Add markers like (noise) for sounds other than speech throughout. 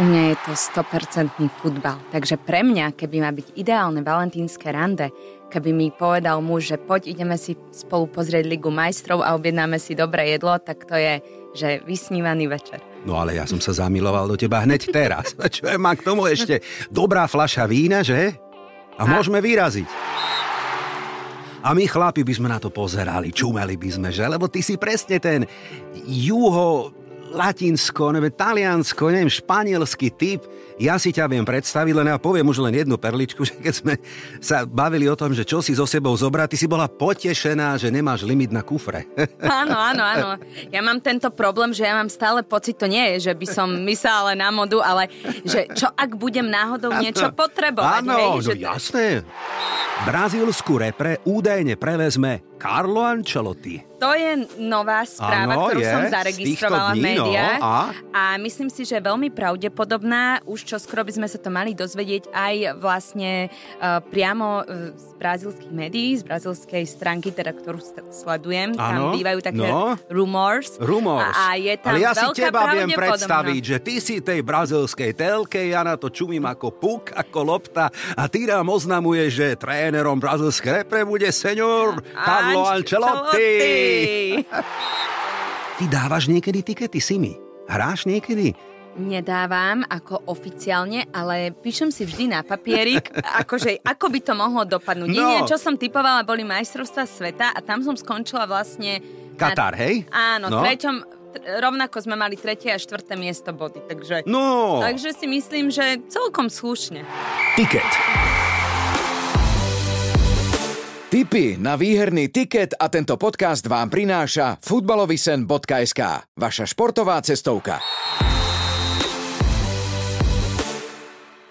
U mňa je to 100% futbal, takže pre mňa, keby má byť ideálne valentínske rande, keby mi povedal muž, že poď ideme si spolu pozrieť Ligu majstrov a objednáme si dobré jedlo, tak to je, že vysnívaný večer. No ale ja som sa zamiloval do teba hneď teraz. (laughs) Čo je, má k tomu ešte dobrá fľaša vína, že? A môžeme vyraziť. A my chlapi by sme na to pozerali, čumeli by sme, že? Lebo ty si presne ten juho latinsko, neviem, taliansko, neviem, španielský typ. Ja si ťa viem predstaviť, len ja poviem už len jednu perličku, (laughs) že keď sme sa bavili o tom, že čo si so sebou zobrať, ty si bola potešená, že nemáš limit na kufre. (laughs) Áno, áno, áno. Ja mám tento problém, že ja mám stále pocit, to nie je, že by som myslela na modu, ale že čo ak budem náhodou niečo potrebovať. Áno, hej, no že... jasné. Brazílsku repre údajne prevezme Carlo Ancelotti. To je nová správa, Áno, ktorú je, som zaregistrovala v no, médiách. a? a myslím si, že je veľmi pravdepodobná. Už čo skoro by sme sa to mali dozvedieť aj vlastne uh, priamo uh, z brazilských médií, z brazilskej stránky, teda ktorú st- sledujem. Tam Áno, bývajú také no. rumors. Rumors. A, a je tam Ale ja si teba viem predstaviť, že ty si tej brazilskej telke, ja na to čumím ako puk, ako lopta a ty nám oznamuje, že trénerom brazilskej repre bude senior Carlo Ancelotti. Ty dávaš niekedy tikety, Simi? Hráš niekedy? Nedávam ako oficiálne, ale píšem si vždy na papierik, (laughs) akože ako by to mohlo dopadnúť. No. Jediné, čo som typovala, boli majstrovstvá sveta a tam som skončila vlastne... Katar, hej? Áno, No. treťom, rovnako sme mali tretie a štvrté miesto body, takže... No, Takže si myslím, že celkom slušne. tiket. Tipy na výherný tiket a tento podcast vám prináša futbalovisen.sk, vaša športová cestovka.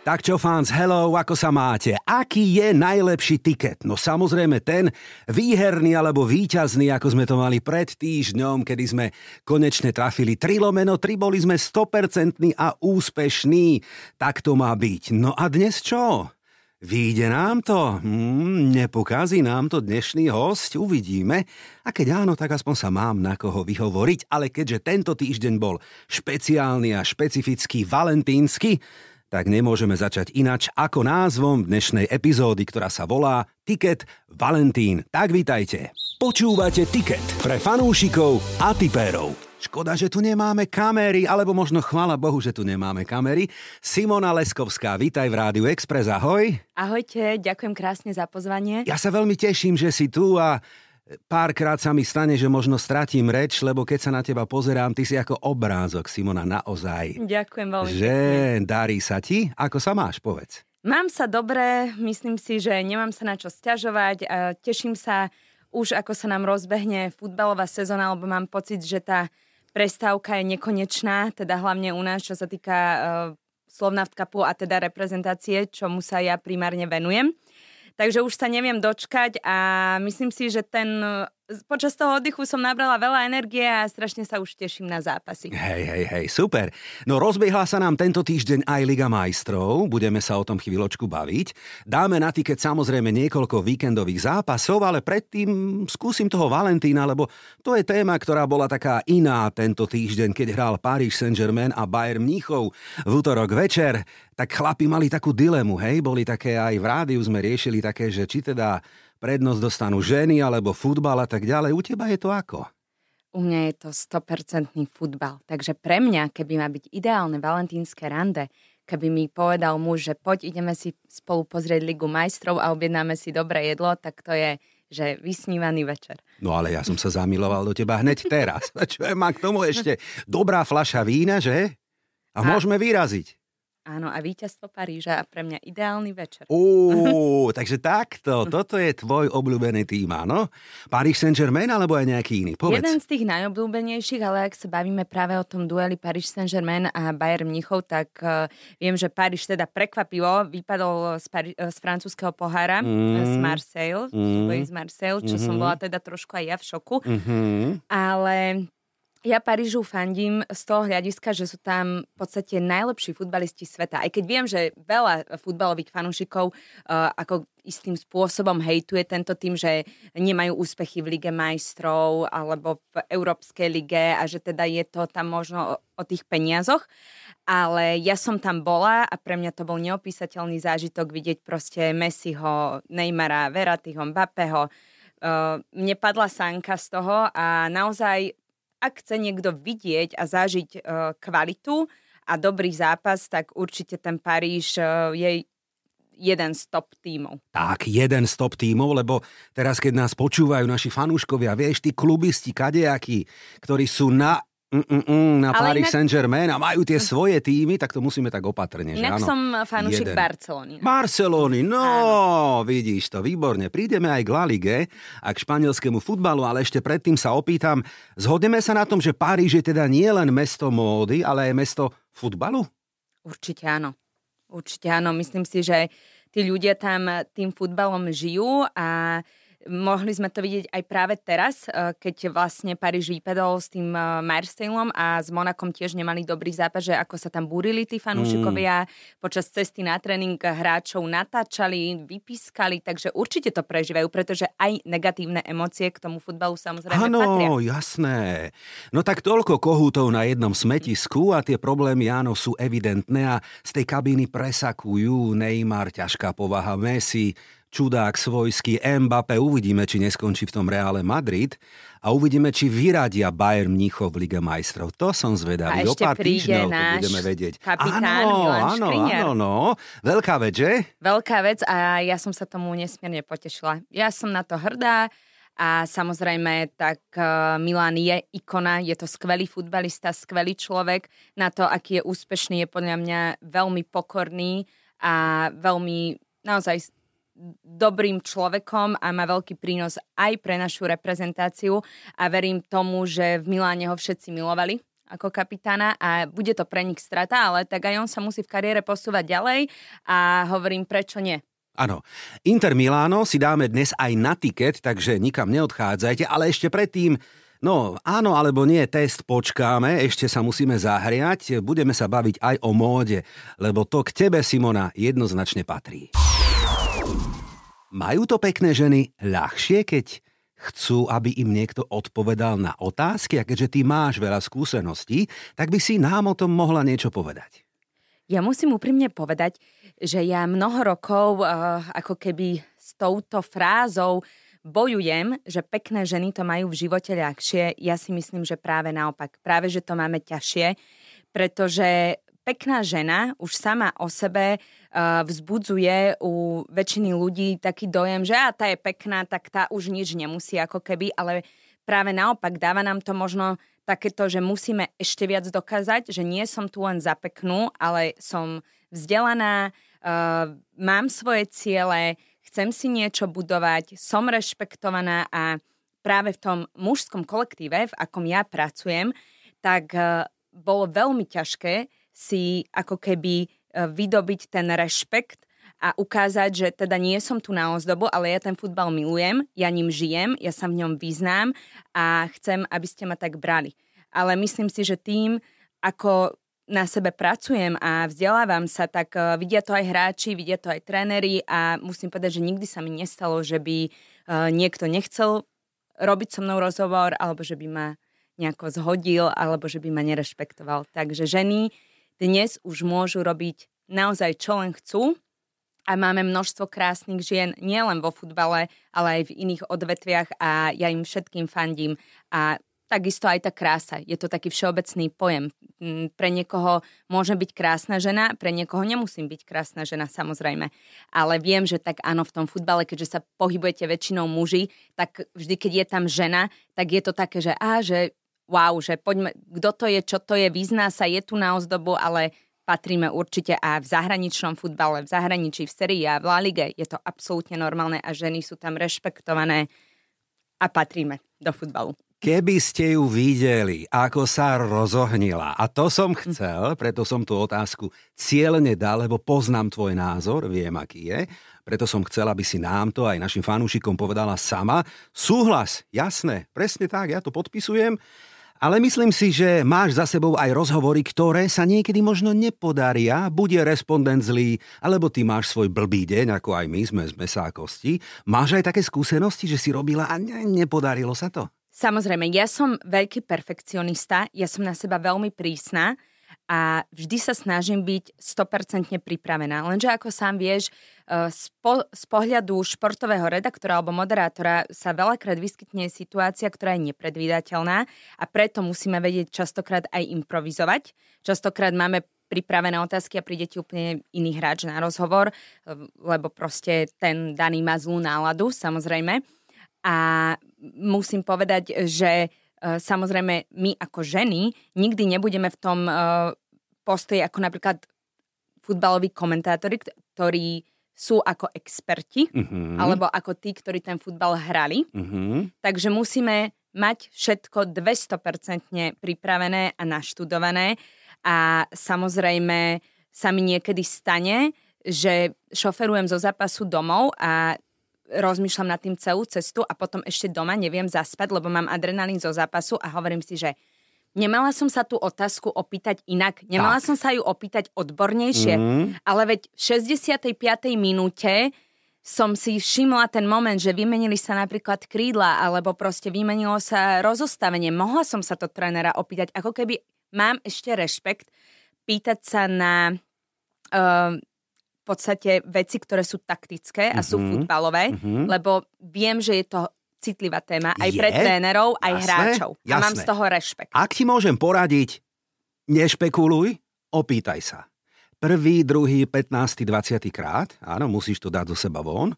Tak čo, fans, hello, ako sa máte? Aký je najlepší tiket? No samozrejme ten výherný alebo výťazný, ako sme to mali pred týždňom, kedy sme konečne trafili 3 lomeno 3, boli sme 100% a úspešní. Tak to má byť. No a dnes čo? Výjde nám to? Hmm, nepokazí nám to dnešný host? Uvidíme. A keď áno, tak aspoň sa mám na koho vyhovoriť. Ale keďže tento týždeň bol špeciálny a špecifický valentínsky, tak nemôžeme začať inač ako názvom dnešnej epizódy, ktorá sa volá Tiket Valentín. Tak vítajte. Počúvate Tiket pre fanúšikov a tipérov. Škoda, že tu nemáme kamery, alebo možno chvála Bohu, že tu nemáme kamery. Simona Leskovská, vítaj v Rádiu Express, ahoj. Ahojte, ďakujem krásne za pozvanie. Ja sa veľmi teším, že si tu a párkrát sa mi stane, že možno stratím reč, lebo keď sa na teba pozerám, ty si ako obrázok, Simona, naozaj. Ďakujem veľmi Že pekne. darí sa ti? Ako sa máš, povedz. Mám sa dobre, myslím si, že nemám sa na čo stiažovať. Teším sa už, ako sa nám rozbehne futbalová sezóna, lebo mám pocit, že tá prestávka je nekonečná, teda hlavne u nás, čo sa týka uh, Slovnaft Cupu a teda reprezentácie, čomu sa ja primárne venujem. Takže už sa neviem dočkať a myslím si, že ten, počas toho oddychu som nabrala veľa energie a strašne sa už teším na zápasy. Hej, hej, hej, super. No rozbiehla sa nám tento týždeň aj Liga majstrov, budeme sa o tom chvíľočku baviť. Dáme na tiket samozrejme niekoľko víkendových zápasov, ale predtým skúsim toho Valentína, lebo to je téma, ktorá bola taká iná tento týždeň, keď hral Paris Saint-Germain a Bayern Mníchov v útorok večer. Tak chlapi mali takú dilemu, hej, boli také aj v rádiu sme riešili také, že či teda prednosť dostanú ženy alebo futbal a tak ďalej. U teba je to ako? U mňa je to 100% futbal. Takže pre mňa, keby má byť ideálne valentínske rande, keby mi povedal muž, že poď ideme si spolu pozrieť Ligu majstrov a objednáme si dobré jedlo, tak to je že vysnívaný večer. No ale ja som sa zamiloval do teba hneď teraz. (laughs) Čo je, má k tomu ešte dobrá fľaša vína, že? A môžeme vyraziť. Áno, a víťazstvo Paríža a pre mňa ideálny večer. Ó, (laughs) takže takto, toto je tvoj obľúbený tým, áno? Paris Saint-Germain alebo aj nejaký iný? Povedz. Jeden z tých najobľúbenejších, ale ak sa bavíme práve o tom dueli Paris Saint-Germain a Bayern Mnichov, tak uh, viem, že Paríž teda prekvapivo vypadol z, Pari- eh, z francúzského pohára, mm. z Marseille, Mm. z Marseille, čo mm-hmm. som bola teda trošku aj ja v šoku. Mhm. Ale Ja Parížu fandím z toho hľadiska, že sú tam v podstate najlepší futbalisti sveta. Aj keď viem, že veľa futbalových fanúšikov uh, ako istým spôsobom hejtuje tento tým, že nemajú úspechy v Lige majstrov alebo v Európskej lige a že teda je to tam možno o, o tých peniazoch. Ale ja som tam bola a pre mňa to bol neopísateľný zážitok vidieť proste Messiho, Neymara, Veratyho, Mbappého. Uh, mne padla sánka z toho a naozaj ak chce niekto vidieť a zažiť uh, kvalitu a dobrý zápas, tak určite ten Paríž uh, je jeden z top tímov. Tak, jeden z top tímov, lebo teraz, keď nás počúvajú naši fanúškovia, vieš, tí klubisti kadejakí, ktorí sú na Mm-mm, na Ale Paris inak... Saint-Germain a majú tie svoje týmy, tak to musíme tak opatrne. Inak že áno, som fanúšik Barcelony. Barcelony, no, áno. vidíš to, výborne. Prídeme aj k La Lige a k španielskému futbalu, ale ešte predtým sa opýtam, zhodneme sa na tom, že Paríž je teda nie len mesto módy, ale aj mesto futbalu? Určite áno. Určite áno. Myslím si, že tí ľudia tam tým futbalom žijú a Mohli sme to vidieť aj práve teraz, eh, keď vlastne Paríž vypadol s tým eh, Marseillom a s Monakom tiež nemali dobrý zápas, že ako sa tam búrili tí fanúšikovia, mm. počas cesty na tréning hráčov natáčali, vypískali, takže určite to prežívajú, pretože aj negatívne emócie k tomu futbalu samozrejme ano, patria. Jasné. No tak toľko kohútov na jednom smetisku a tie problémy, áno, sú evidentné a z tej kabíny presakujú Neymar, ťažká povaha Messi, čudák svojský Mbappé. Uvidíme, či neskončí v tom Reále Madrid a uvidíme, či vyradia Bayern Mníchov v Lige majstrov. To som zvedavý. A ešte o pár príde týždňov náš budeme vedieť. kapitán áno, Milan áno, Škriňar. áno, no. Veľká vec, že? Veľká vec a ja som sa tomu nesmierne potešila. Ja som na to hrdá a samozrejme, tak uh, Milan je ikona, je to skvelý futbalista, skvelý človek. Na to, aký je úspešný, je podľa mňa veľmi pokorný a veľmi naozaj dobrým človekom a má veľký prínos aj pre našu reprezentáciu a verím tomu, že v Miláne ho všetci milovali ako kapitána a bude to pre nich strata, ale tak aj on sa musí v kariére posúvať ďalej a hovorím, prečo nie. Áno. Inter Miláno si dáme dnes aj na tiket, takže nikam neodchádzajte, ale ešte predtým No, áno alebo nie, test počkáme, ešte sa musíme zahriať, budeme sa baviť aj o móde, lebo to k tebe, Simona, jednoznačne patrí. Majú to pekné ženy ľahšie, keď chcú, aby im niekto odpovedal na otázky a keďže ty máš veľa skúseností, tak by si nám o tom mohla niečo povedať. Ja musím úprimne povedať, že ja mnoho rokov uh, ako keby s touto frázou bojujem, že pekné ženy to majú v živote ľahšie. Ja si myslím, že práve naopak. Práve, že to máme ťažšie, pretože pekná žena už sama o sebe uh, vzbudzuje u väčšiny ľudí taký dojem, že a tá je pekná, tak tá už nič nemusí ako keby, ale práve naopak dáva nám to možno takéto, že musíme ešte viac dokázať, že nie som tu len za peknú, ale som vzdelaná, uh, mám svoje ciele, chcem si niečo budovať, som rešpektovaná a práve v tom mužskom kolektíve, v akom ja pracujem, tak uh, bolo veľmi ťažké si ako keby e, vydobiť ten rešpekt a ukázať, že teda nie som tu na ozdobu, ale ja ten futbal milujem, ja ním žijem, ja sa v ňom vyznám a chcem, aby ste ma tak brali. Ale myslím si, že tým, ako na sebe pracujem a vzdelávam sa, tak e, vidia to aj hráči, vidia to aj tréneri a musím povedať, že nikdy sa mi nestalo, že by e, niekto nechcel robiť so mnou rozhovor alebo že by ma nejako zhodil alebo že by ma nerešpektoval. Takže ženy dnes už môžu robiť naozaj čo len chcú a máme množstvo krásnych žien nielen vo futbale, ale aj v iných odvetviach a ja im všetkým fandím a takisto aj tá krása. Je to taký všeobecný pojem. Mm, pre niekoho môže byť krásna žena, pre niekoho nemusím byť krásna žena, samozrejme. Ale viem, že tak áno, v tom futbale, keďže sa pohybujete väčšinou muži, tak vždy, keď je tam žena, tak je to také, že á, že wow, že poďme, kto to je, čo to je, vyzná sa, je tu na ozdobu, ale patríme určite a v zahraničnom futbale, v zahraničí, v Serii a v La Lige je to absolútne normálne a ženy sú tam rešpektované a patríme do futbalu. Keby ste ju videli, ako sa rozohnila, a to som chcel, preto som tú otázku cieľne dal, lebo poznám tvoj názor, viem, aký je, preto som chcel, aby si nám to aj našim fanúšikom povedala sama. Súhlas, jasné, presne tak, ja to podpisujem. Ale myslím si, že máš za sebou aj rozhovory, ktoré sa niekedy možno nepodaria. Bude respondent zlý, alebo ty máš svoj blbý deň, ako aj my sme z mesa a kosti. Máš aj také skúsenosti, že si robila a ne, nepodarilo sa to? Samozrejme, ja som veľký perfekcionista, ja som na seba veľmi prísna a vždy sa snažím byť 100% pripravená. Lenže ako sám vieš, e, z, po, z pohľadu športového redaktora alebo moderátora sa veľakrát vyskytne situácia, ktorá je nepredvídateľná a preto musíme vedieť častokrát aj improvizovať. Častokrát máme pripravené otázky a príde ti úplne iný hráč na rozhovor, e, lebo proste ten daný má zlú náladu, samozrejme. A musím povedať, že samozrejme my ako ženy nikdy nebudeme v tom eh, postoji ako napríklad futbaloví komentátori, ktorí sú ako experti, uh-huh. alebo ako tí, ktorí ten futbal hrali. Uh-huh. Takže musíme mať všetko 200% pripravené a naštudované. A samozrejme sa mi niekedy stane, že šoferujem zo zápasu domov a rozmýšľam nad tým celú cestu a potom ešte doma neviem zaspať, lebo mám adrenalín zo zápasu a hovorím si, že nemala som sa tú otázku opýtať inak, nemala tak. som sa ju opýtať odbornejšie, mm. ale veď v 65. minúte som si všimla ten moment, že vymenili sa napríklad krídla alebo proste vymenilo sa rozostavenie. Mohla som sa to trénera opýtať, ako keby mám ešte rešpekt pýtať sa na uh, podstate veci, ktoré sú taktické a sú mm-hmm. futbalové, mm-hmm. lebo viem, že je to citlivá téma aj je? pre trénerov, aj jasné, hráčov. Jasné. A mám z toho rešpekt. Ak ti môžem poradiť, nešpekuluj, opýtaj sa. Prvý, druhý, 15, 20 krát, áno, musíš to dať zo seba von,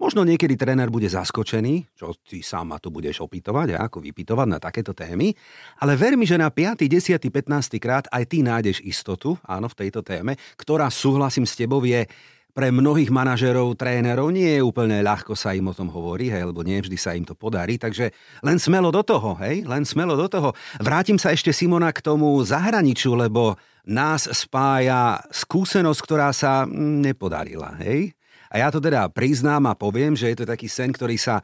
Možno niekedy tréner bude zaskočený, čo ty sám ma tu budeš opýtovať a ako vypýtovať na takéto témy, ale ver mi, že na 5., 10., 15. krát aj ty nájdeš istotu, áno, v tejto téme, ktorá, súhlasím s tebou, je pre mnohých manažerov, trénerov nie je úplne ľahko sa im o tom hovorí, hej, lebo nie vždy sa im to podarí, takže len smelo do toho, hej, len smelo do toho. Vrátim sa ešte Simona k tomu zahraniču, lebo nás spája skúsenosť, ktorá sa nepodarila, hej. A ja to teda priznám a poviem, že je to taký sen, ktorý sa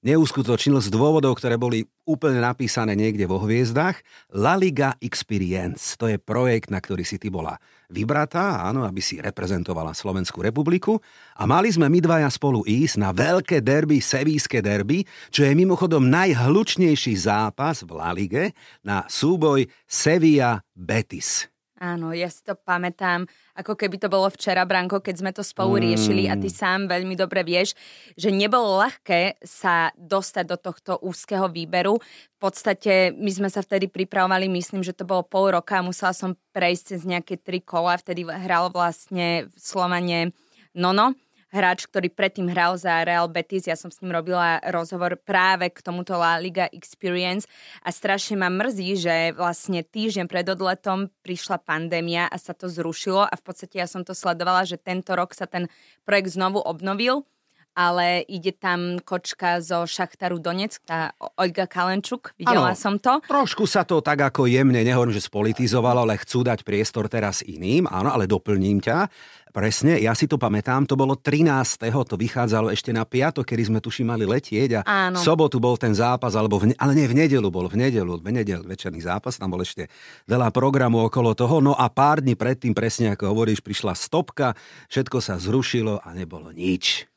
neuskutočnil z dôvodov, ktoré boli úplne napísané niekde vo hviezdach. La Liga Experience, to je projekt, na ktorý si ty bola vybratá, áno, aby si reprezentovala Slovenskú republiku. A mali sme my dvaja spolu ísť na veľké derby, sevíske derby, čo je mimochodom najhlučnejší zápas v La Lige na súboj Sevilla-Betis. Áno, ja si to pamätám, ako keby to bolo včera, Branko, keď sme to spolu mm. riešili a ty sám veľmi dobre vieš, že nebolo ľahké sa dostať do tohto úzkeho výberu. V podstate my sme sa vtedy pripravovali, myslím, že to bolo pol roka a musela som prejsť cez nejaké tri kola, vtedy hral vlastne v Slovane Nono hráč, ktorý predtým hral za Real Betis. Ja som s ním robila rozhovor práve k tomuto La Liga Experience a strašne ma mrzí, že vlastne týždeň pred odletom prišla pandémia a sa to zrušilo a v podstate ja som to sledovala, že tento rok sa ten projekt znovu obnovil ale ide tam kočka zo Šachtaru Donec, tá Olga Kalenčuk, videla ano, som to. Trošku sa to tak ako jemne, nehovorím, že spolitizovalo, ale chcú dať priestor teraz iným, áno, ale doplním ťa. Presne, ja si to pamätám, to bolo 13. to vychádzalo ešte na piatok, kedy sme tuši mali letieť a Áno. v sobotu bol ten zápas, alebo v, ale nie v nedelu, bol v nedelu, v nedelu večerný zápas, tam bol ešte veľa programu okolo toho, no a pár dní predtým, presne ako hovoríš, prišla stopka, všetko sa zrušilo a nebolo nič.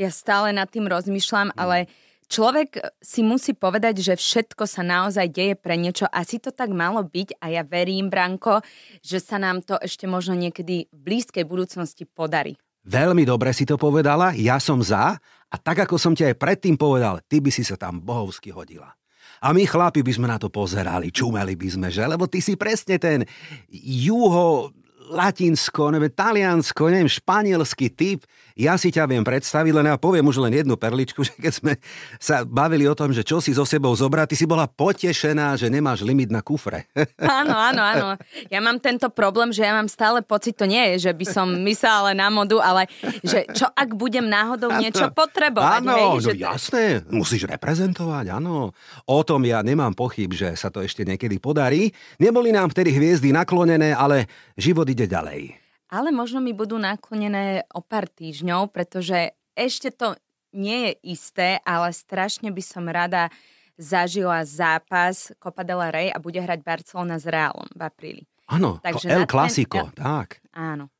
Ja stále nad tým rozmýšľam, ale človek si musí povedať, že všetko sa naozaj deje pre niečo. Asi to tak malo byť a ja verím, Branko, že sa nám to ešte možno niekedy v blízkej budúcnosti podarí. Veľmi dobre si to povedala, ja som za a tak ako som ti aj predtým povedal, ty by si sa tam bohovsky hodila. A my chlapi by sme na to pozerali, čumeli by sme, že? Lebo ty si presne ten juho latinsko, neviem, taliansko, neviem, španielský typ. Ja si ťa viem predstaviť, len ja poviem už len jednu perličku, (laughs) že keď sme sa bavili o tom, že čo si so sebou zobrať, ty si bola potešená, že nemáš limit na kufre. (laughs) Áno, áno, áno. Ja mám tento problém, že ja mám stále pocit, to nie je, že by som myslela na modu, ale že čo ak budem náhodou niečo potrebovať. Áno, hej, no že... jasné, musíš reprezentovať, áno. O tom ja nemám pochyb, že sa to ešte niekedy podarí. Neboli nám vtedy hviezdy naklonené, ale život ide ďalej? Ale možno mi budú naklonené o pár týždňov, pretože ešte to nie je isté, ale strašne by som rada zažila zápas Copa del Rey a bude hrať Barcelona s Realom v apríli. Áno, Takže El ten- Clasico, El- tak. Áno.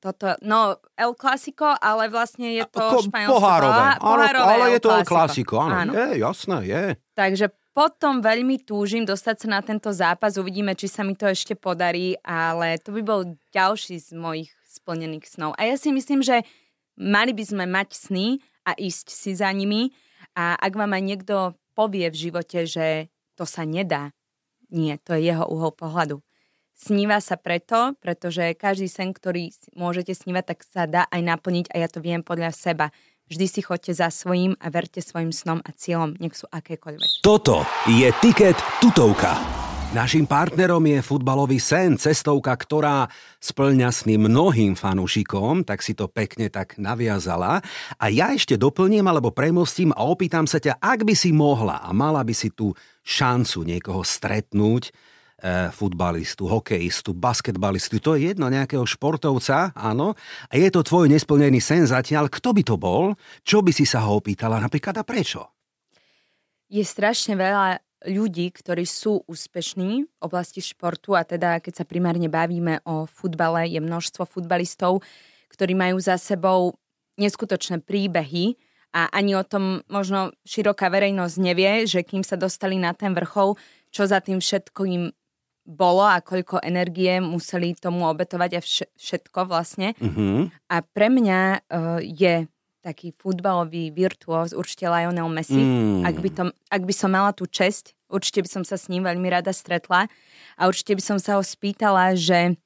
Toto, no, El Clasico, ale vlastne je to Ko- španielské pohárové. pohárové ale je to El. Clasico, áno. áno. Je, jasné, je. Takže potom veľmi túžim dostať sa na tento zápas. Uvidíme, či sa mi to ešte podarí, ale to by bol ďalší z mojich splnených snov. A ja si myslím, že mali by sme mať sny a ísť si za nimi. A ak vám aj niekto povie v živote, že to sa nedá, nie, to je jeho uhol pohľadu. Sníva sa preto, pretože každý sen, ktorý môžete snívať, tak sa dá aj naplniť a ja to viem podľa seba. Vždy si chodte za svojím a verte svojim snom a cieľom, nech sú akékoľvek. Toto je Tiket Tutovka. Naším partnerom je futbalový sen, cestovka, ktorá splňa sny mnohým fanúšikom, tak si to pekne tak naviazala. A ja ešte doplním alebo premostím a opýtam sa ťa, ak by si mohla a mala by si tú šancu niekoho stretnúť, futbalistu, hokejistu, basketbalistu, to je jedno, nejakého športovca, áno, a je to tvoj nesplnený sen zatiaľ, kto by to bol, čo by si sa ho opýtala? Napríklad a prečo? Je strašne veľa ľudí, ktorí sú úspešní v oblasti športu. A teda keď sa primárne bavíme o futbale, je množstvo futbalistov, ktorí majú za sebou neskutočné príbehy. A ani o tom možno široká verejnosť nevie, že kým sa dostali na ten vrchol, čo za tým všetkým bolo a koľko energie museli tomu obetovať a vš- všetko vlastne. Uh-huh. A pre mňa uh, je taký futbalový virtuóz určite Lionel Messi. Mm. Ak, by to, ak by som mala tú česť, určite by som sa s ním veľmi rada stretla a určite by som sa ho spýtala, že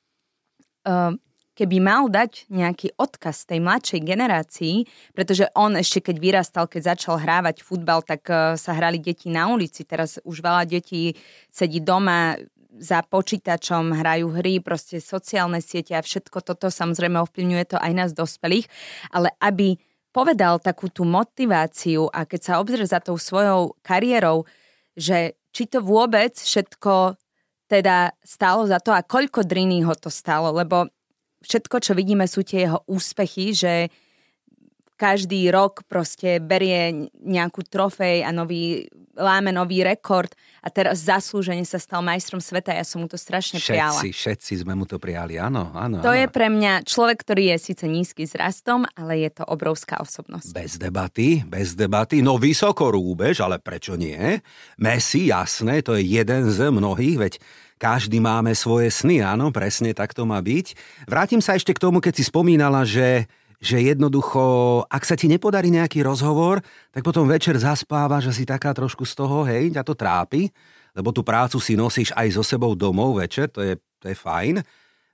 uh, keby mal dať nejaký odkaz tej mladšej generácii, pretože on ešte keď vyrastal, keď začal hrávať futbal, tak uh, sa hrali deti na ulici. Teraz už veľa detí sedí doma za počítačom, hrajú hry, proste sociálne siete a všetko toto samozrejme ovplyvňuje to aj nás dospelých, ale aby povedal takú tú motiváciu a keď sa obzrie za tou svojou kariérou, že či to vôbec všetko teda stálo za to a koľko driny ho to stálo, lebo všetko, čo vidíme, sú tie jeho úspechy, že každý rok proste berie nejakú trofej a nový, láme nový rekord a teraz zaslúžene sa stal majstrom sveta. Ja som mu to strašne prijala. Všetci, všetci sme mu to prijali, áno, áno. To áno. je pre mňa človek, ktorý je síce nízky s rastom, ale je to obrovská osobnosť. Bez debaty, bez debaty. No vysoko rúbež, ale prečo nie? Messi, jasné, to je jeden z mnohých, veď každý máme svoje sny, áno, presne tak to má byť. Vrátim sa ešte k tomu, keď si spomínala, že že jednoducho, ak sa ti nepodarí nejaký rozhovor, tak potom večer zaspáva, že si taká trošku z toho, hej, ťa to trápi, lebo tú prácu si nosíš aj so sebou domov večer, to je, to je fajn.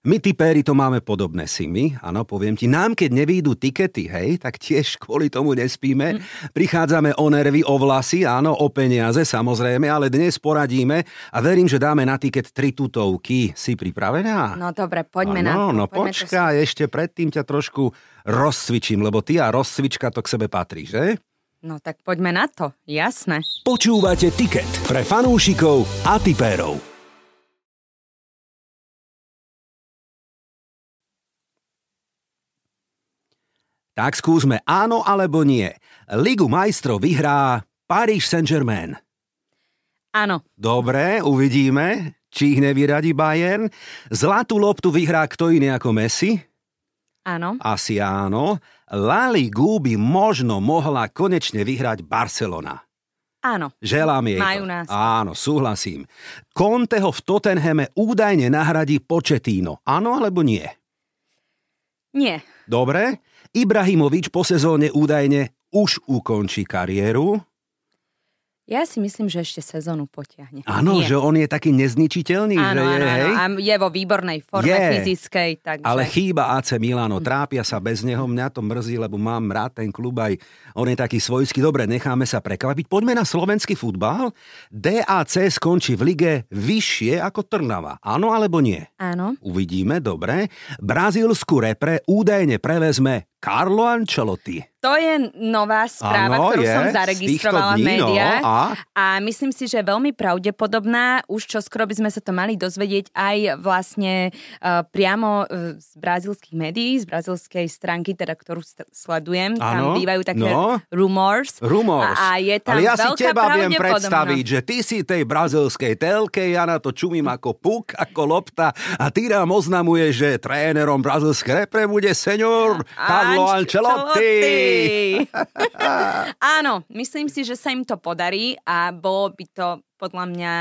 My typéri to máme podobné si my, áno, poviem ti. Nám, keď nevídu tikety, hej, tak tiež kvôli tomu nespíme. Prichádzame o nervy, o vlasy, áno, o peniaze, samozrejme, ale dnes poradíme a verím, že dáme na tiket tri tutovky. Si pripravená? No dobre, poďme na Áno, to. no poďme to počkaj, ešte predtým ťa trošku rozcvičím, lebo ty a rozcvička to k sebe patrí, že? No tak poďme na to, jasné. Počúvate Tiket pre fanúšikov a tipérov. Tak skúsme áno alebo nie. Ligu majstrov vyhrá Paris Saint-Germain. Áno, Dobre, uvidíme, či ich nevyradí Bayern. Zlatú loptu vyhrá kto iný ako Messi? áno, Asi áno. La Ligu by možno mohla konečne vyhrať Barcelona. áno. Želám jej Majú to. nás. Áno, súhlasím. Conteho v Tottenhame údajne nahradí Početíno. Áno alebo nie? Nie, Dobre. Ibrahimovič po sezóne údajne už ukončí kariéru. ja si myslím, že ešte sezónu potiahne. Áno, Nie. že on je taký nezničiteľný, Áno, že je, áno, hej? áno. A je vo výbornej forme Je. fyzickej, takže... Ale chýba AC Milano, trápia sa bez neho, mňa to mrzí, lebo mám rád ten klub aj on je taký svojský. Dobre, necháme sa prekvapiť. Poďme na slovenský futbal. DAC skončí v lige vyššie ako Trnava. Áno alebo nie? Áno, Uvidíme, dobre. Brazílsku repre údajne prevezme Carlo Ancelotti. To je nová správa, Áno, ktorú je, som zaregistrovala týchto v dní, no, médiách. a? a myslím si, že je veľmi pravdepodobná. Už čo skoro by sme sa to mali dozvedieť aj vlastne uh, priamo uh, z brazilských médií, z brazilskej stránky, teda ktorú st- sledujem. Tam Áno, bývajú také no. rumors. Rumors. A, a je tam Ale ja si teba viem predstaviť, že ty si tej brazilskej telke, ja na to čumím ako puk, ako lopta a ty nám oznamuješ, že trénerom brazilskej repre bude senior Carlo Ancelotti. (laughs) Áno, myslím si, že sa im to podarí a bolo by to podľa mňa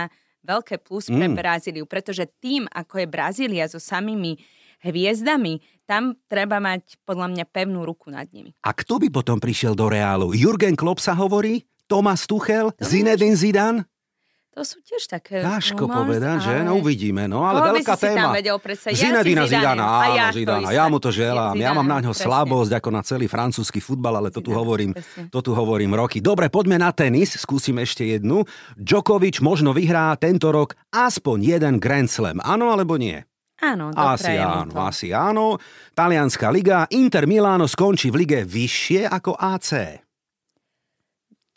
veľké plus pre Mm. Brazíliu, pretože tým, ako je Brazília so samými hviezdami, tam treba mať podľa mňa pevnú ruku nad nimi. A kto by potom prišiel do Reálu? Jurgen Klopp sa hovorí? Thomas Tuchel? Zinedine Zidane? To sú tiež také Ťažko rumors, povedať, že? No uvidíme, no ale Koho veľká si si tam téma. Ja si Zinedina Zidane. Zidana, áno, ja Zidana. Ja mu to želám. Ja mám na ňo presne. slabosť ako na celý francúzsky futbal, ale to tu Zidane, hovorím, presne. to tu hovorím roky. Dobre, poďme na tenis, skúsim ešte jednu. Djokovic možno vyhrá tento rok aspoň jeden Grand Slam. Áno alebo nie? Áno, Asi áno, to. asi áno. Talianská liga, Inter Miláno skončí v lige vyššie ako AC.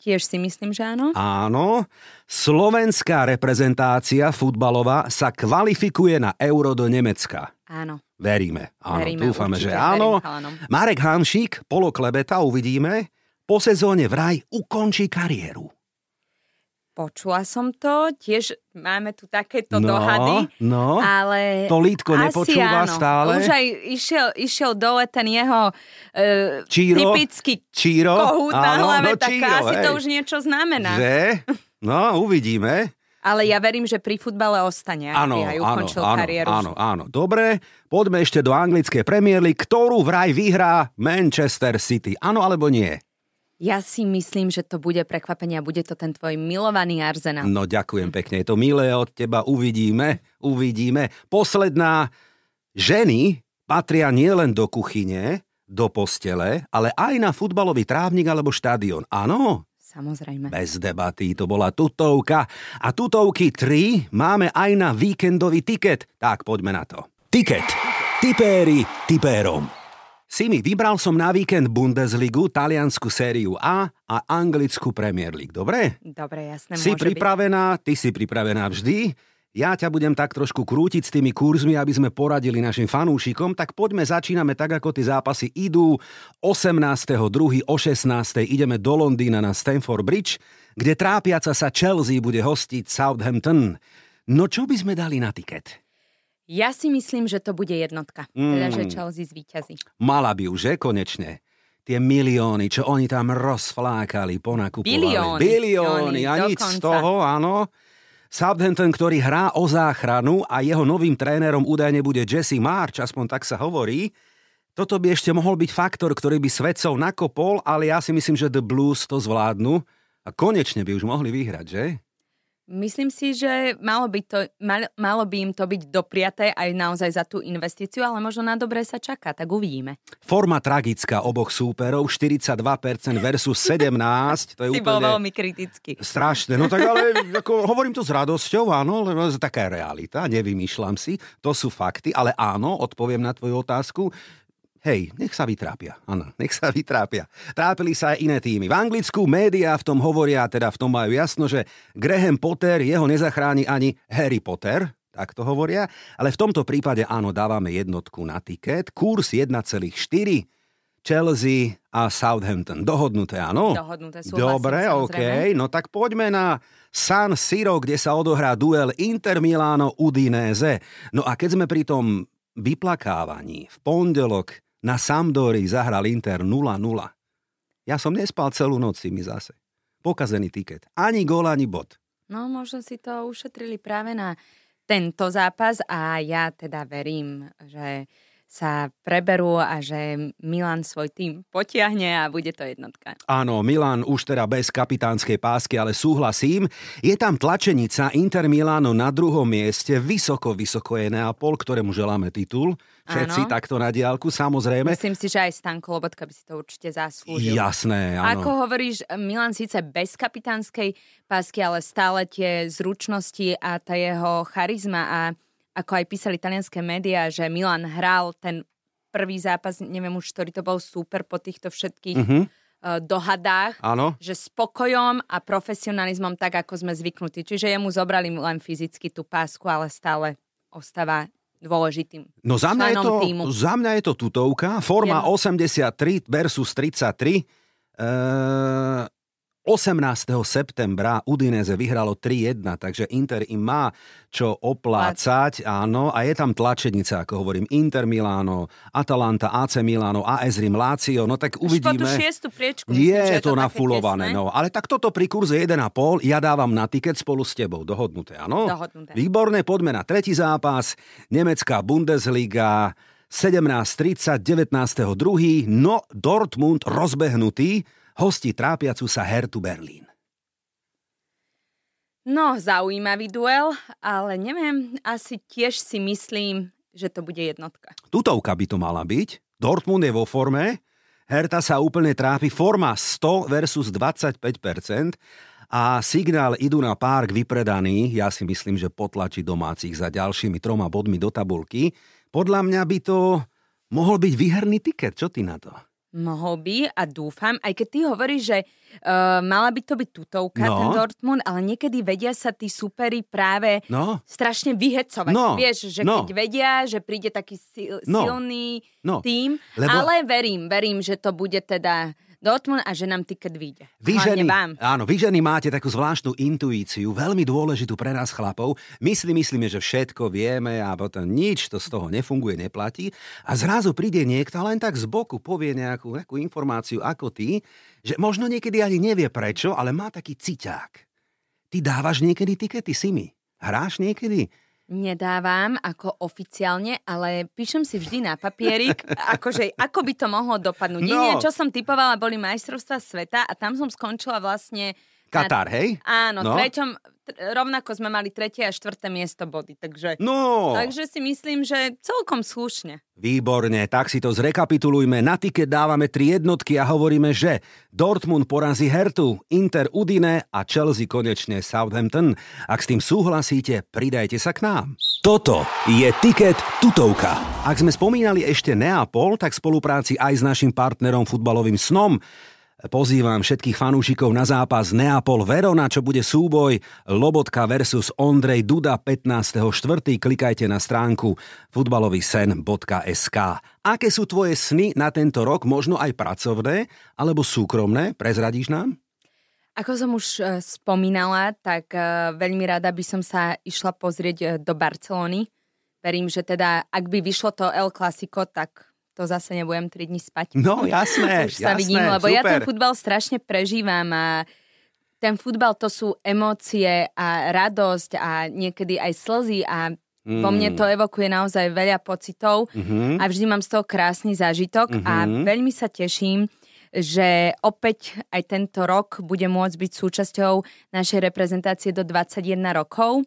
Tiež si myslím, že áno. Áno, slovenská reprezentácia futbalová sa kvalifikuje na Euro do Nemecka. Áno. Veríme, áno, Veríme, dúfame, určite, že áno. verím. Marek Hamšík, Polo Klebeta, uvidíme, po sezóne vraj ukončí kariéru. Počula som to, tiež máme tu takéto no, dohady, no, ale... to lítko nepočúva áno. stále. Už aj išiel, išiel dole ten jeho uh, Číro? typický Číro? kohút na Áno, hlave, no tak Číro, asi to hej. už niečo znamená. Že? No, uvidíme. Ale ja verím, že pri futbale ostane, aby Áno, aj áno, ukončil áno, kariéru. áno, áno. Dobre, poďme ešte do anglickej Premier League, ktorú vraj vyhrá Manchester City. Áno alebo nie? Ja si myslím, že to bude prekvapenie a bude to ten tvoj milovaný Arsenal. No ďakujem pekne, je to milé od teba, uvidíme, uvidíme. Posledná, ženy patria nielen do kuchyne, do postele, ale aj na futbalový trávnik alebo štadión. Áno, Samozrejme. bez debaty, to bola tutovka. A tutovky 3 máme aj na víkendový tiket. Tak poďme na to. Tiket. Tipéri tipérom. Simi, vybral som na víkend Bundesligu, taliansku sériu A a anglickú Premier League. Dobre? Dobre, jasné, Si môže byť. pripravená, ty si pripravená vždy. Ja ťa budem tak trošku krútiť s tými kurzmi, aby sme poradili našim fanúšikom, tak poďme začíname tak, ako tie zápasy idú. 18.2. o 16. ideme do Londýna na Stamford Bridge, kde trápiaca sa Chelsea bude hostiť Southampton. No čo by sme dali na tiket? Ja si myslím, že to bude jednotka. Mm. Teda, že Chelsea zvíťazí. Mala by už, že konečne? Tie milióny, čo oni tam rozflákali, ponakupovali. Bilióny. Bilióny a nič z toho, áno. Southampton, ktorý hrá o záchranu a jeho novým trénerom údajne bude Jesse March, aspoň tak sa hovorí. Toto by ešte mohol byť faktor, ktorý by svedcov nakopol, ale ja si myslím, že The Blues to zvládnu a konečne by už mohli vyhrať, že? Myslím si, že malo by, to, mal, malo by im to byť dopriaté aj naozaj za tú investíciu, ale možno na dobré sa čaká, tak uvidíme. Forma tragická oboch súperov, 42% versus 17, to je (laughs) si bol úplne... veľmi kritický. Strašné, no tak ale ako, hovorím to s radosťou, áno, lebo to je taká realita, nevymýšľam si, to sú fakty, ale áno, odpoviem na tvoju otázku. Hej, nech sa vytrápia, áno, (laughs) nech sa vytrápia. Trápili sa aj iné týmy. V Anglicku médiá v tom hovoria, teda v tom majú jasno, že Graham Potter, jeho nezachráni ani Harry Potter, tak to hovoria, ale v tomto prípade áno, dávame jednotku na tiket, kurz 1,4, Chelsea a Southampton. Dohodnuté, áno? Dohodnuté, súhlasím, Dobre, OK. No tak poďme na San Siro, kde sa odohrá duel Inter Milano Udinese. No a keď sme pri tom vyplakávaní, v pondelok na Sampdori zahral Inter 0-0. Ja som nespal celú noc mi zase. Pokazený tiket. Ani gól, ani bod. No, možno si to ušetrili práve na tento zápas a ja teda verím, že sa preberú a že Milan svoj tým potiahne a bude to jednotka. Áno, Milan už teda bez kapitánskej pásky, ale súhlasím. Je tam tlačenica Inter Milano na druhom mieste, vysoko, vysoko je Neapol, ktorému želáme titul. Všetci Áno. takto na diálku, samozrejme. Myslím si, že aj Stanko Lobotka by si to určite zaslúžil. Jasné, áno. Ako hovoríš, Milan síce bez kapitánskej pásky, ale stále tie zručnosti a tá jeho charizma a ako aj písali talianské médiá, že Milan hral ten prvý zápas, neviem už, ktorý to bol super po týchto všetkých Mhm. uh, dohadách, Áno. že spokojom a profesionalizmom tak, ako sme zvyknutí. Čiže jemu zobrali len fyzicky tú pásku, ale stále ostáva dôležitým. No za mňa, je to, tímu. za mňa je to tutovka. Forma Jemu. 83 versus 33. Ehm, 18. septembra Udinese vyhralo 3-1, takže Inter im má čo oplácať, áno, a je tam tlačenica, ako hovorím, Inter Milano, Atalanta, AC Milano, AS Rim, Lazio, no tak uvidíme. šiestu priečku. myslím, Je to také nafulované, no. Ale tak toto pri kurze 1,5 ja dávam na tiket spolu s tebou. Dohodnuté, áno? Dohodnuté. Výborné, poďme na tretí zápas. Nemecká Bundesliga 17.30, 19.2. No, Dortmund rozbehnutý, hosti trápiacu sa Hertu Berlín. No, zaujímavý duel, ale neviem, asi tiež si myslím, že to bude jednotka. Tutovka by to mala byť. Dortmund je vo forme, Herta sa úplne trápi, forma 100 versus 25% a signál idú na párk vypredaný, ja si myslím, že potlačí domácich za ďalšími troma bodmi do tabulky. Podľa mňa by to mohol byť výherný tiket, čo ty na to? Mohol by a dúfam, aj keď ty hovoríš, že uh, mala by to byť tutovka, No. ten Dortmund, ale niekedy vedia sa tí superi práve No, strašne vyhecovať. No, Vieš, že no. keď vedia, že príde taký sil, No, silný no, tým, lebo- ale verím, verím, že to bude teda Dortmund a že nám tiket vyjde. Vy ženy, vám. áno, vy ženy máte takú zvláštnu intuíciu, veľmi dôležitú pre nás chlapov. My si myslíme, že všetko vieme a potom nič to z toho nefunguje, neplatí. A zrazu príde niekto len tak z boku povie nejakú, nejakú informáciu ako ty, že možno niekedy ani nevie prečo, ale má taký ciťák. Ty dávaš niekedy tikety, Simi? Hráš niekedy? Nedávam ako oficiálne, ale píšem si vždy na papierik, (laughs) akože ako by to mohlo dopadnúť. No. Jediné, čo som typovala, boli majstrovstvá sveta a tam som skončila vlastne... na- Katar, hej? Áno, No. treťom, rovnako sme mali tretie a štvrté miesto body, takže... No, Takže si myslím, že celkom slušne. Výborne, tak si to zrekapitulujme. Na tiket dávame tri jednotky a hovoríme, že Dortmund porazí Hertu, Inter Udine a Chelsea konečne Southampton. Ak s tým súhlasíte, pridajte sa k nám. Toto je tiket tutovka. Ak sme spomínali ešte Neapol, tak v spolupráci aj s našim partnerom futbalovým snom Pozývam všetkých fanúšikov na zápas Neapol Verona, čo bude súboj Lobotka versus Ondrej Duda 15.4. Klikajte na stránku futbalovýsen.sk. Aké sú tvoje sny na tento rok, možno aj pracovné alebo súkromné? Prezradíš nám? Ako som už e, spomínala, tak e, veľmi rada by som sa išla pozrieť e, do Barcelony. Verím, že teda, ak by vyšlo to El Clasico, tak to zase nebudem 3 dní spať. No, jasné, (laughs) už sa jasné, vidím, lebo ja ten super. futbal strašne prežívam a ten futbal to sú emócie a radosť a niekedy aj slzy a vo mne to evokuje naozaj veľa pocitov Mhm. a vždy mám z toho krásny zážitok a Mhm. veľmi sa teším, že opäť aj tento rok bude môcť byť súčasťou našej reprezentácie do 21 rokov.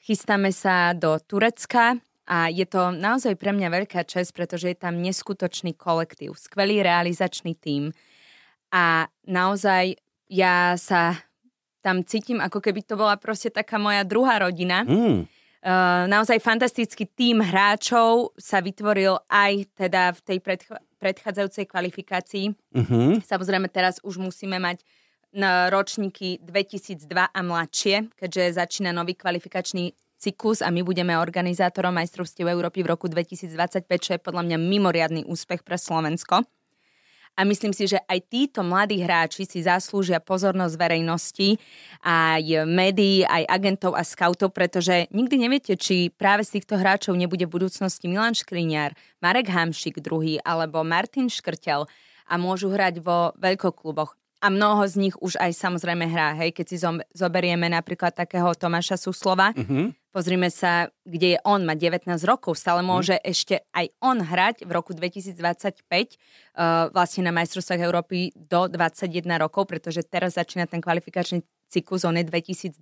Chystáme sa do Turecka a je to naozaj pre mňa veľká čest, pretože je tam neskutočný kolektív, skvelý realizačný tím a naozaj ja sa tam cítim, ako keby to bola proste taká moja druhá rodina. Mm. Uh, naozaj fantastický tím hráčov sa vytvoril aj teda v tej predch- predchádzajúcej kvalifikácii. Mhm. Samozrejme teraz už musíme mať ročníky 2002 a mladšie, keďže začína nový kvalifikačný cyklus a my budeme organizátorom majstrovstiev Európy v roku 2025, čo je podľa mňa mimoriadný úspech pre Slovensko. A myslím si, že aj títo mladí hráči si zaslúžia pozornosť verejnosti, aj médií, aj agentov a scoutov, pretože nikdy neviete, či práve z týchto hráčov nebude v budúcnosti Milan Škriňar, Marek Hamšik druhý alebo Martin Škrtel a môžu hrať vo veľkokluboch. A mnoho z nich už aj samozrejme hrá, hej, keď si zoberieme napríklad takého Tomáša Suslova, Mhm. Pozrime sa, kde je on, má 19 rokov, stále môže ešte aj on hrať v roku 2025 uh, vlastne na majstrovstvách Európy do 21 rokov, pretože teraz začína ten kvalifikačný cyklus, on je 2002,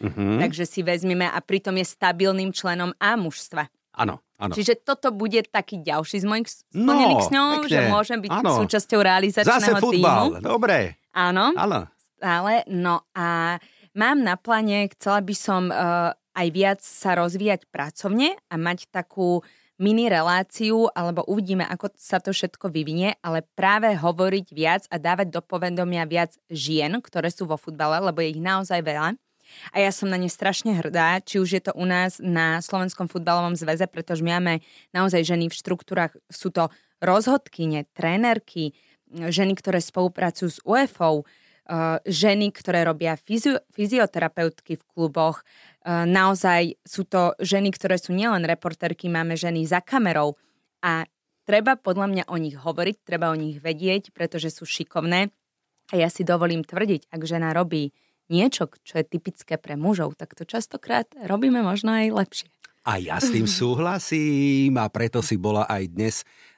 Mhm. takže si vezmeme a pritom je stabilným členom A mužstva. Áno, áno. Čiže toto bude taký ďalší z mojich No, splnených sňov, pekne. že môžem byť Áno. súčasťou Zase realizačného týmu. futbal, dobre. Áno Áno. stále. No a mám na pláne, chcela by som uh, aj viac sa rozvíjať pracovne a mať takú mini reláciu, alebo uvidíme, ako sa to všetko vyvinie, ale práve hovoriť viac a dávať do povedomia viac žien, ktoré sú vo futbale, lebo je ich naozaj veľa. A ja som na ne strašne hrdá, či už je to u nás na Slovenskom futbalovom zväze, pretože my máme naozaj ženy v štruktúrach, sú to rozhodkyne, trénerky, ženy, ktoré spolupracujú s UEFou, eh, ženy, ktoré robia fyzioterapeutky v kluboch, Eh, naozaj sú to ženy, ktoré sú nielen reporterky, máme ženy za kamerou. A treba podľa mňa o nich hovoriť, treba o nich vedieť, pretože sú šikovné. A ja si dovolím tvrdiť, ak žena robí niečo, čo je typické pre mužov, tak to častokrát robíme možno aj lepšie. A ja s tým (laughs) súhlasím a preto si bola aj dnes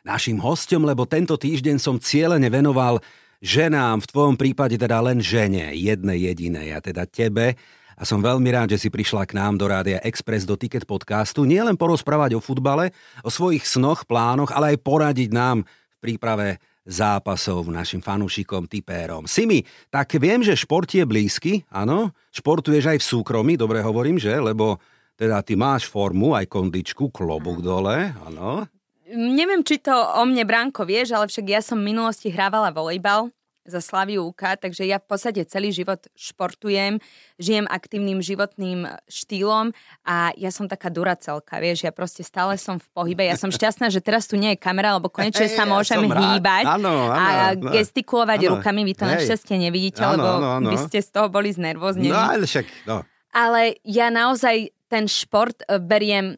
našim hostom, lebo tento týždeň som cieľene venoval ženám, v tvojom prípade teda len žene, jednej jedinej, a teda tebe a som veľmi rád, že si prišla k nám do Rádia Express do Ticket podcastu, nielen porozprávať o futbale, o svojich snoch, plánoch, ale aj poradiť nám v príprave zápasov našim fanúšikom, typérom. Simi, tak viem, že šport je blízky, áno? Športuješ aj v súkromí, dobre hovorím, že? Lebo teda ty máš formu, aj kondičku, klobúk dole, áno? Neviem, či to o mne Branko vieš, ale však ja som v minulosti hrávala volejbal za Slaviu UK, takže ja v podstate celý život športujem, žijem aktívnym životným štýlom a ja som taká duracelka, vieš, ja proste stále som v pohybe. Ja som šťastná, že teraz tu nie je kamera, lebo konečne hey, sa (laughs) môžem ja hýbať ano, ano, a no. gestikulovať ano, rukami. Vy to hey. našťastie nevidíte, ano, lebo ano, ano. by ste z toho boli znervoznení. No, ale však, no. Ale ja naozaj ten šport eh, beriem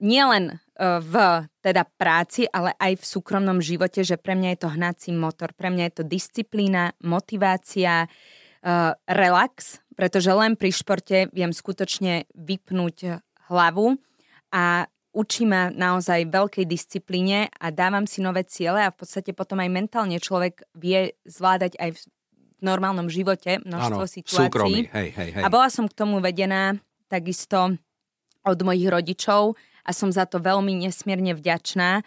nielen v teda práci, ale aj v súkromnom živote, že pre mňa je to hnací motor, pre mňa je to disciplína, motivácia, uh, relax, pretože len pri športe viem skutočne vypnúť hlavu a učí ma naozaj veľkej disciplíne a dávam si nové ciele a v podstate potom aj mentálne človek vie zvládať aj v normálnom živote množstvo ano, situácií. Súkromí. Hej, hej, hej. A bola som k tomu vedená takisto od mojich rodičov, a som za to veľmi nesmierne vďačná.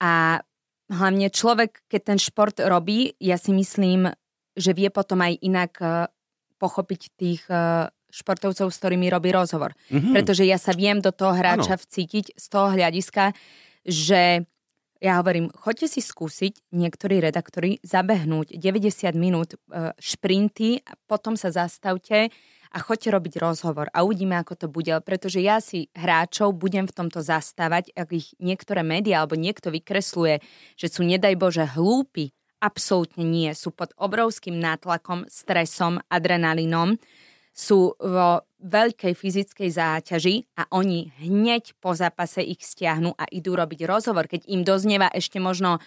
A hlavne človek, keď ten šport robí, ja si myslím, že vie potom aj inak e, pochopiť tých e, športovcov, s ktorými robí rozhovor. Mm-hmm. Pretože ja sa viem do toho hráča ano. vcítiť z toho hľadiska, že ja hovorím, choďte si skúsiť niektorí redaktori zabehnúť 90 minút e, šprinty a potom sa zastavte a choďte robiť rozhovor a uvidíme, ako to bude, pretože ja si hráčov budem v tomto zastávať, ak ich niektoré médiá alebo niekto vykresluje, že sú nedaj Bože hlúpi, absolútne nie. Sú pod obrovským nátlakom, stresom, adrenalinom, sú vo veľkej fyzickej záťaži a oni hneď po zápase ich stiahnu a idú robiť rozhovor. Keď im doznieva ešte možno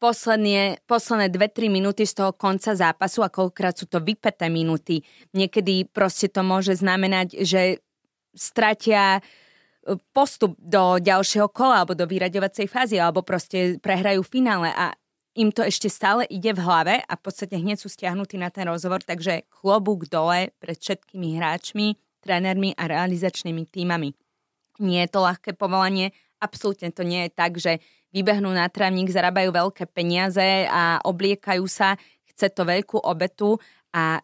posledné, posledné 2-3 minúty z toho konca zápasu a koľkrát sú to vypeté minúty. Niekedy proste to môže znamenať, že stratia e, postup do ďalšieho kola alebo do vyraďovacej fázy alebo proste prehrajú finále a im to ešte stále ide v hlave a v podstate hneď sú stiahnutí na ten rozhovor, takže klobúk dole pred všetkými hráčmi, trénermi a realizačnými týmami. Nie je to ľahké povolanie, absolútne to nie je tak, že vybehnú na trávnik, zarábajú veľké peniaze a obliekajú sa, chce to veľkú obetu a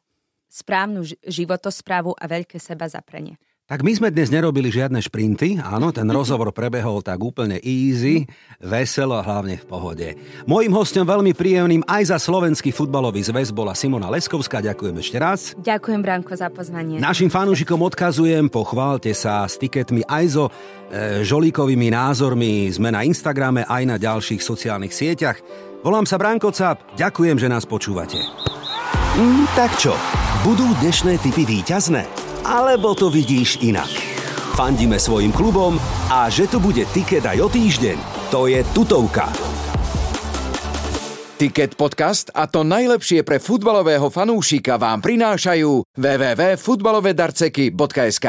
správnu životosprávu a veľké seba zaprenie. Tak my sme dnes nerobili žiadne šprinty, áno, ten (laughs) rozhovor prebehol tak úplne easy, veselo a hlavne v pohode. Mojím hostom veľmi príjemným aj za slovenský futbalový zväz bola Simona Leskovská, ďakujem ešte raz. Ďakujem Branko za pozvanie. Našim fanúšikom odkazujem, pochválte sa s tiketmi aj so e, žolíkovými názormi, sme na Instagrame aj na ďalších sociálnych sieťach. Volám sa Branko Cap, ďakujem, že nás počúvate. Mm, tak čo, budú dnešné typy výťazné? Alebo to vidíš inak. Fandíme svojim klubom a že tu bude tiket aj o týždeň, to je tutovka. Ticket podcast a to najlepšie pre futbalového fanúšika vám prinášajú www.futbalovedarceky.sk.